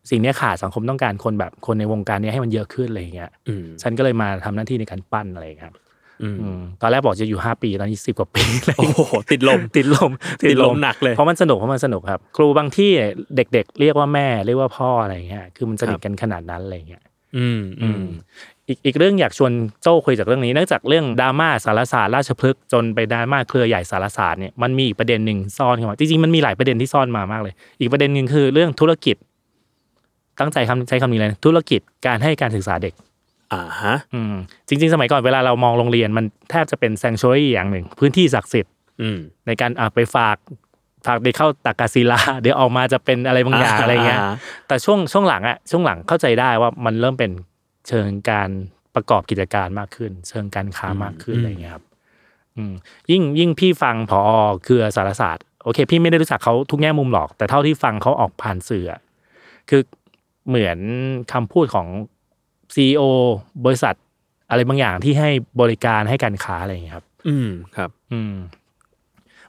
สิ่งเนี้ยขาดสังคมต้องการคนแบบคนในวงการเนี้ยให้มันเยอะขึ้นอะไรอย่างเงี้ยอืมฉันก็เลยมาทำหน้าที่ในการปั้นอะไรอย่างเงี้ยครับอืมอืมตอนแรกบอกจะอยู่ห้าปีตอนนี้สิบกว่าปีเลยโอ้โหติดลมติดลมติดลมหนักเลยเพราะมันสนุกเพราะมันสนุกครับ ครูบางที่เด็ก ๆ เรียกว่าแม่เรียกว่าพ่ออะไรอย่างเงี้ยคือมันสนิทกันขนาดนั้นอะไรอย่างเงี้ยอืมอืม อีกอีกเรื่องอยากชวนโจ้คุยจากเรื่องนี้เนื่องจากเรื่องดราม่าสารศาสตร์ราชพฤกษ์จนไปดราม่าเครือใหญ่สารศาสตร์เนี่ยมันมีอีกประเด็นหนึ่งซ่อนเข้ามาจริงๆมันมีหลายประเด็นที่ซ่อนมามากเลย อีกประเด็นหนึ่งคือเรื่องธุรกิจ ตั้งใจคำใช้คำนี้เลยนะธุรกิจการให้การศึกษาเด็กอ่าฮะอืมจริง ๆ สมัยก่อนเวลาเรามองโรงเรียนมันแทบจะเป็นแซงช u รี่อย่างหนึ่ง พื้นที่ศักดิ์สิทธิ์อืมในการอะไปฝากฝากเด็กเข้าตักกศิลาเดี๋ยวออกมาจะเป็นอะไรบางอย่างอะไรเงี้ยแต่ช่วงช่วงหลังอะช่วงหลังเข้าใจได้ว่ามันเริ่มเป็น เชิงการประกอบกิจการมากขึ้น เชิงการค้ามากขึ้นอืมอะไรเงี้ยครับอืมยิ่งยิ่งพี่ฟังพอเครือสารศาสตร์โอเค พี่ไม่ได้รู้จักเขาทุกแง่มุมหรอก แต่เท่าที่ฟังเขาออกผ่านสื่ออะคือเหมือนคำพูดของซีอบริษัท อะไรบางอย่างที่ให้บริการให้การค้าอะไรอย่างเงี้ยครับ อืมครับ อืม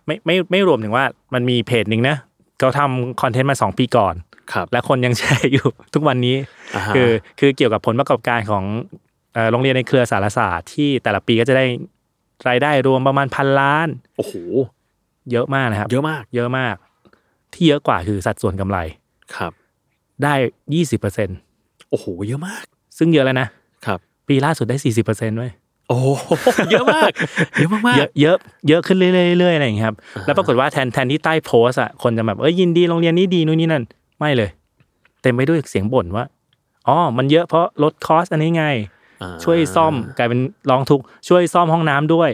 ไม่ไม่ไม่รวมถึงว่ามันมีเพจหนึ่งนะเขาทำคอนเทนต์มาสองปีก่อนครับ และคนยังแชร์อยู่ทุกวันนี้าฮะคือคือเกี่ยวกับผลประกอบการของเอ่อโรงเรียนในเครือสารศาสตร์ที่แต่ละปีก็จะได้รายได้รวมประมาณพันล้านโอ้โหเยอะมากนะครับ เยอะมาก เยอะมาก ที่เยอะกว่าคือสัดส่วนกำไรครับ ได้ยี่สิบเปอร์เซ็นโอ้โหเยอะมาก ซึ่งเยอะแล้วนะครับ ปีล่าสุดได้สี่สิบเปอร์เซ็นต์ด้วยโอ้โหเยอะมาก เยอะมากมากเยอะเยอะเยอะขึ้นเรื่อยๆเรื่อยๆอะไรอย่างเงี้ยครับ แล้วปรากฏว่าแทนแทนที่ใต้โพสต์อะคนจะแบบเอ้ยยินดีโรงเรียนนี้ดีนู่นนี่นั่น ไม่เลย เต็มไปด้วยเสียงบ่นว่าอ๋อมันเยอะเพราะลดคอสอันนี้ไงอ่าช่วยซ่อมกลายเป็นร้องทุกข์ช่วยซ่อมห้องน้ำด้วย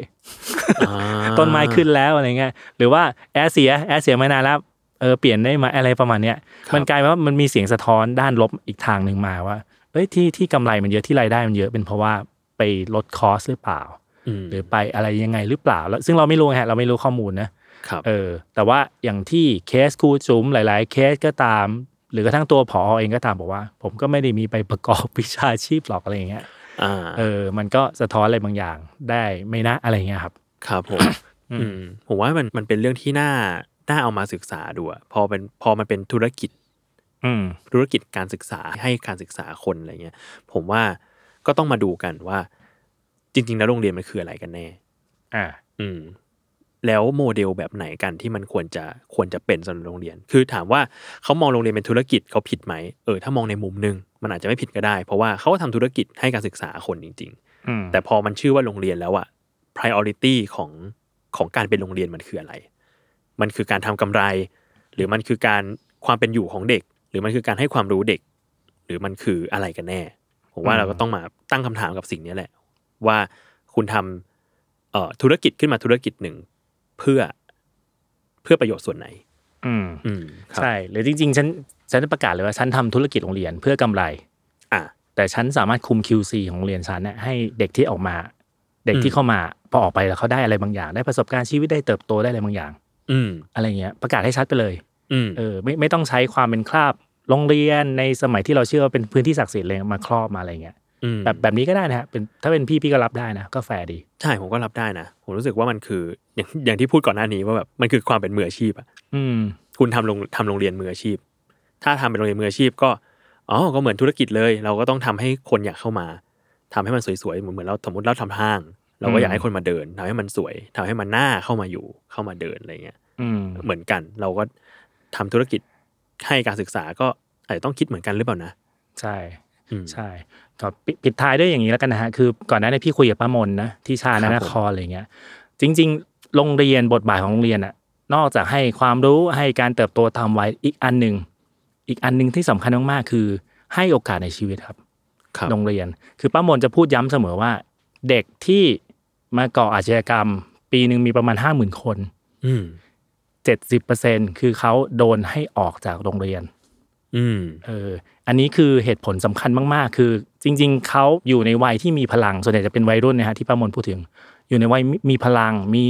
อ่าต้นไม้ขึ้นแล้วอะไรเงี้ยหรือว่าแอร์เสียแอร์เสียมานานแล้วเออเปลี่ยนได้ไหมาอะไรประมาณเนี้ยมันกลายเป็นว่ามันมีเสียงสะท้อนด้านลบอีกทางหนึ่งมาว่าเอ้ยที่ที่กำไรมันเยอะที่รายได้มันเยอะเป็นเพราะว่าไปลดคอสหรือเปล่าอืมหรือไปอะไรยังไงหรือเปล่าแล้วซึ่งเราไม่รู้ฮะเราไม่รู้ข้อมูลนะครับ เออ แต่ว่าอย่างที่เคสครูจุ๋มหลาย ๆ เคสก็ตาม หรือกระทั่งตัวผอเองก็ตามบอกว่า ผมก็ไม่ได้มีไปประกอบวิชาชีพหรอกอะไรอย่างเงี้ยอ่าเออ มันก็สะท้อนอะไรบางอย่างได้ไม่นะอะไรเงี้ยครับ ครับผมอืมผมว่ามันมันเป็นเรื่องที่น่าน่าเอามาศึกษาดูอะพอเป็นพอมันเป็นธุรกิจอืมธุรกิจการศึกษาให้การศึกษาคนอะไรเงี้ย ผมว่าก็ต้องมาดูกันว่า จริง ๆ แล้วโรงเรียนมันคืออะไรกันแน่ อ่า อืม แล้วโมเดลแบบไหนกันที่มันควรจะควรจะเป็นสำหรับโรงเรียน คือถามว่าเขามองโรงเรียนเป็นธุรกิจเขาผิดไหมเออถ้ามองในมุมหนึงมันอาจจะไม่ผิดก็ได้ เพราะว่าเขาก็ทำธุรกิจให้การศึกษาคนจริงอืมๆแต่พอมันชื่อว่าโรงเรียนแล้วอะ priority ของของการเป็นโรงเรียนมันคืออะไร มันคือการทำกำไร หรือมันคือการความเป็นอยู่ของเด็ก หรือมันคือการให้ความรู้เด็ก หรือมันคืออะไรกันแน่ ผมว่าอืมเราก็ต้องมาตั้งคำถามกับสิ่งนี้แหละ ว่าคุณทำเอ่อธุรกิจขึ้นมาธุรกิจหนึ่ง เพื่อเพื่อประโยชน์ส่วนไหน อืมอืมครับใช่หรือจริง ๆ ฉันฉันจะประกาศเลยว่าฉันทำธุรกิจโรงเรียนเพื่อกำไร อะแต่ฉันสามารถคุม QC ของโรงเรียนฉันเนี่ยให้เด็กที่ออกมา เด็กอืที่มเข้ามาพอออกไปแล้วเขาได้อะไรบางอย่าง ได้ประสบการณ์ชีวิตได้เติบโตได้อะไรบางอย่าง อืมอะไรเงี้ย ประกาศให้ชัดไปเลยอืมเออไม่ไม่ต้องใช้ความเป็นคราบโรงเรียนในสมัยที่เราเชื่อว่าเป็นพื้นที่ศักดิ์สิทธิ์เลยมาครอบมาอะไรเงี้ยอืม แบบแบบนี้ก็ได้นะฮะเป็นถ้าเป็นพี่พี่ก็รับได้นะก็แฟร์ดีใช่ผมก็รับได้นะผมรู้สึกว่ามันคืออย่างอย่างที่พูดก่อนหน้านี้ว่าแบบมันคือความเป็นมืออาชีพอะอืมคุณทำโรงทำโรงเรียนมืออาชีพ ถ้าทำเป็นโรงเรียนมืออาชีพก็อ๋อก็เหมือนธุรกิจเลย เราก็ต้องทำให้คนอยากเข้ามาทำให้มันสวยๆเหมือนเหมือนเราสมมติเราทำห้าง เราก็อยากให้คนมาเดินทำให้มันสวยทำให้มันน่าเข้ามาอยู่เข้ามาเดินอะไรเงี้ยอืมเหมือนกัน เราก็ทำธุรกิจให้การศึกษาก็อาจจะต้องคิดเหมือนกันหรือเปล่านะใช่อืม ใช่ก็ปิปิดท้ายด้วยอย่างนี้แล้วกันนะฮะคือก่อนหน้านี้พี่คุยกับป้ามนนะที่ชาครันบนครอะไรเงี้ย จริง ๆ โรงเรียนบทบาทของโรงเรียนอะนอกจากให้ความรู้ให้การเติบโตตามวัยอีกอันหนึ่งอีกอันหนึ่งที่สำคัญมากๆคือ ให้โอกาสในชีวิตครับครับโรงเรียน คือป้ามนจะพูดย้ำเสมอว่า เด็กที่มาก่ออาชญากรรม ปีหนึ่งมีประมาณห้าหมื่นคนอืมเจ็ดสิบเปอร์เซ็นคือเขาโดนให้ออกจากโรงเรียน อืมเอออันนี้คือเหตุผลสำคัญมากๆ คือ จริง ๆเขาอยู่ในวัยที่มีพลังส่วนใหญ่จะเป็นวัยรุ่นนะฮะที่ป้ามนพูดถึง อยู่ในวัยมีมีพลังมี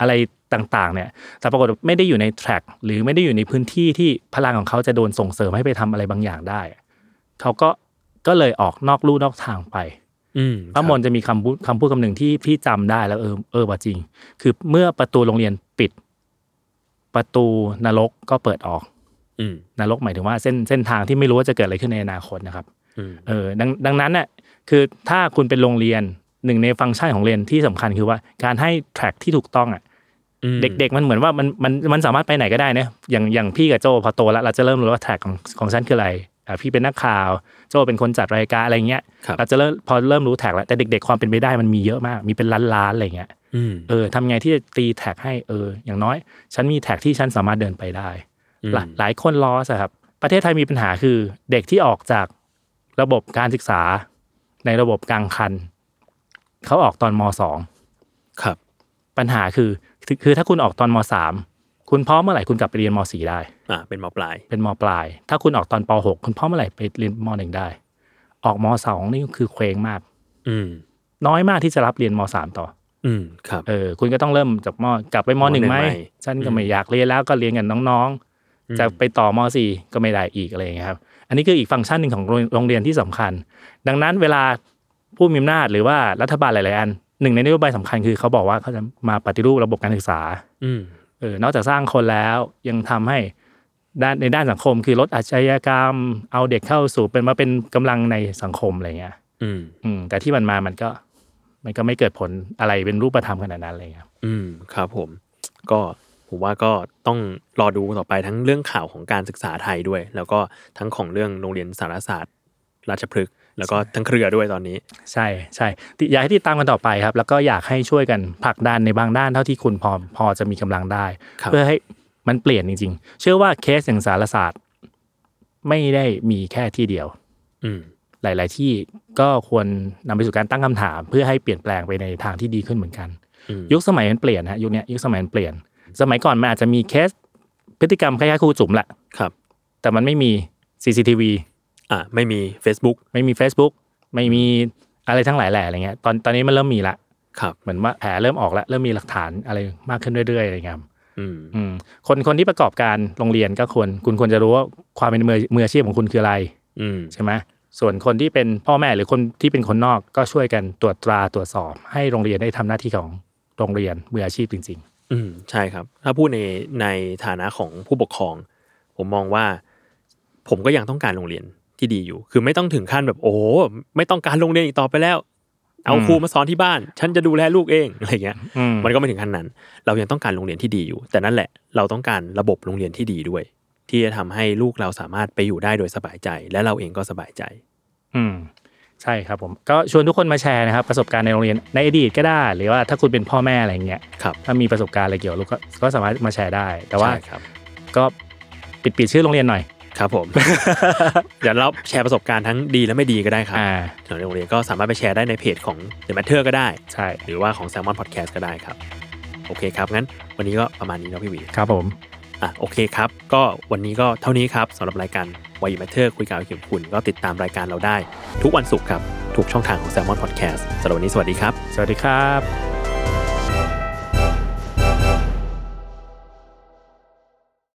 อะไรต่างๆ เนี่ย แต่ปรากฏว่าไม่ได้อยู่ในแทร็กหรือไม่ได้อยู่ในพื้นที่ที่พลังของเขาจะโดนส่งเสริมให้ไปทำอะไรบางอย่างได้ เขาก็ก็เลยออกนอกลู่นอกทางไปอืมป้ามนจะมีคำพูดคำพูดคำหนึ่งที่พี่จำได้แล้วเออเออว่าจริง คือเมื่อประตูโรงเรียนปิด ประตูนรกก็เปิดออกอืม นรกหมายถึงว่าเส้นเส้นทางที่ไม่รู้ว่าจะเกิดอะไรขึ้นในอนาคตนะครับอืมเออดังดังนั้นน่ะคือถ้าคุณเป็นโรงเรียนหนึ่งในฟังก์ชันของเรียนที่สำคัญคือว่าการให้แทร็กที่ถูกต้องอะอืมเด็กๆมันเหมือนว่ามันมันมันสามารถไปไหนก็ได้นะอย่างอย่างพี่กับโจพอโตแล้วเราจะเริ่มรู้ว่าแทร็กของของฉันคืออะไรอะพี่เป็นนักข่าวโจเป็นคนจัดรายการอะไรเงี้ยครับเราจะเริ่มพอเริ่มรู้แท็กแล้วแต่เด็ก ๆ ความเป็นไปได้มันมีเยอะมาก มีเป็นล้านๆอะไรเงี้ยอืมเออทำไงที่จะตีแท็กให้เออ อย่างน้อย ฉันมีแท็กที่ฉันสามารถเดินไปได้อืม หลายหลายคนลอสอะครับ ประเทศไทยมีปัญหาคือ เด็กที่ออกจากระบบการศึกษา ในระบบกลางคันเขาออกตอนมสองครับ ปัญหาคือคือคือถ้าคุณออกตอนมสามคุณพร้อมเมื่อไหร่คุณกลับไปเรียนมสี่ได้อ่าเป็นหมอปลาย เป็นมปลาย ถ้าคุณออกตอนปหกคุณพร้อมเมื่อไหร่ไปเรียนมหนึ่งได้ ออกมสองนี่คือเคว้งมาก อืม น้อยมากที่จะรับเรียนมสามต่อ อืมครับ เออ คุณก็ต้องเริ่มจากมกลับไปมหนึ่งไหมมหนึ่งไหมฉันก็อืมไม่อยากเรียนแล้วก็เรียนกับน้องอืมๆ จะไปต่อมสี่ก็ไม่ได้อีกอะไรอย่างเงี้ยครับอันนี้คืออีกฟังก์ชันหนึ่งของโรงโรงเรียนที่สำคัญ ดังนั้นเวลาผู้มีอำนาจหรือว่ารัฐบาลหลายๆอันหนึ่งในนโยบายสำคัญคือเขาบอกว่าเขาจะมาปฏิรูประบบการศึกษาอืมเออนอกจากสร้างคนแล้วยังทำให้ด้านในด้านสังคมคือลดอาชญากรรม เอาเด็กเข้าสู่เป็นมาเป็นกำลังในสังคมอะไรเงี้ยอืมอืมแต่ที่มันมามันก็ มันก็ไม่เกิดผลอะไรเป็นรูปธรรมขนาดนั้นเลยครับ อืมครับผม ก็ ผมว่าก็ต้องรอดูต่อไปทั้งเรื่องข่าวของการศึกษาไทยด้วย แล้วก็ทั้งของเรื่องโรงเรียนสารศาสตร์ ราชพฤกษ์แล้วก็ทั้งเครือด้วยตอนนี้ ใช่ใช่ติอยากให้ติดตามกันต่อไปครับ แล้วก็อยากให้ช่วยกันผลักดันในบางด้านเท่าที่คุณพอพอจะมีกำลังได้ครับเพื่อให้มันเปลี่ยนจริง ๆ เชื่อว่าเคสอย่างสารศาสตร์ ไม่ได้มีแค่ที่เดียว อืมหลาย ๆ ที่ก็ควรนำไปสู่การตั้งคำถาม เพื่อให้เปลี่ยนแปลงไปในทางที่ดีขึ้นเหมือนกันอืมยุคสมัยมันเปลี่ยนฮะยุคเนี้ยยุคสมัยมันเปลี่ยน สมัยก่อนมันอาจจะมีเคสพฤติกรรมคล้ายๆครูจุ๋มแหละครับ แต่มันไม่มี CCTV อ่าไม่มี Facebook ไม่มี Facebook ไม่มีอะไรทั้งหลายแหล่อะไรเงี้ยตอนตอนนี้มันเริ่มมีละครับเหมือนว่าแผลเริ่มออกแล้วเริ่มมีหลักฐานอะไรมากขึ้นเรื่อยๆอะไรเงี้ยครับอืมอืมคนคนที่ประกอบการโรงเรียนก็ควรคุณควรจะรู้ว่าความเป็นมือมืออาชีพของคุณคืออะไร อืมใช่ไหมส่วนคนที่เป็นพ่อแม่หรือคนที่เป็นคนนอกก็ช่วยกันตรวจตราตรวจสอบ ให้โรงเรียนได้ทำหน้าที่ของโรงเรียนมืออาชีพจริง อืมใช่ครับ ถ้าพูดในในฐานะของผู้ปกครอง ผมมองว่า ผมก็ยังต้องการโรงเรียนที่ดีอยู่ คือไม่ต้องถึงขั้นแบบโอ้โหไม่ต้องการโรงเรียนอีกต่อไปแล้ว เอาอืมครูมาสอนที่บ้าน ฉันจะดูแลลูกเองอะไรเงี้ยๆอืมมันก็ไม่ถึงขั้นนั้น เรายังต้องการโรงเรียนที่ดีอยู่ แต่นั่นแหละเราต้องการระบบโรงเรียนที่ดีด้วย ที่จะทำให้ลูกเราสามารถไปอยู่ได้โดยสบายใจ และเราเองก็สบายใจ อืม ใช่ครับผมก็ชวนทุกคนมาแชร์นะครับประสบการณ์ในโรงเรียนในอดีตก็ได้ หรือว่าถ้าคุณเป็นพ่อแม่อะไรเงี้ยครับถ้ามีประสบการณ์อะไรเกี่ยวกับลูกก็ก็สามารถมาแชร์ได้ แต่ว่าใช่ครับก็ปิดปิดชื่อโรงเรียนหน่อย ครับผม เดี๋ยวเราแชร์ประสบการณ์ทั้งดีและไม่ดีก็ได้ครับอ่าถึงโรงเรียนก็สามารถไปแชร์ได้ในเพจของ The Matter ก็ได้ ใช่หรือว่าของ Salmon Podcast ก็ได้ครับ โอเคครับ งั้นวันนี้ก็ประมาณนี้เนาะพี่หวีครับผม อะโอเคครับ ก็วันนี้ก็เท่านี้ครับสำหรับรายการ วายิมเทอร์คุยกับเข็มคุณก็ติดตามรายการเราได้ ทุกวันศุกร์ครับทุกช่องทางของ Salmon Podcast สำหรับวันนี้สวัสดีครับ สวัสดีครับ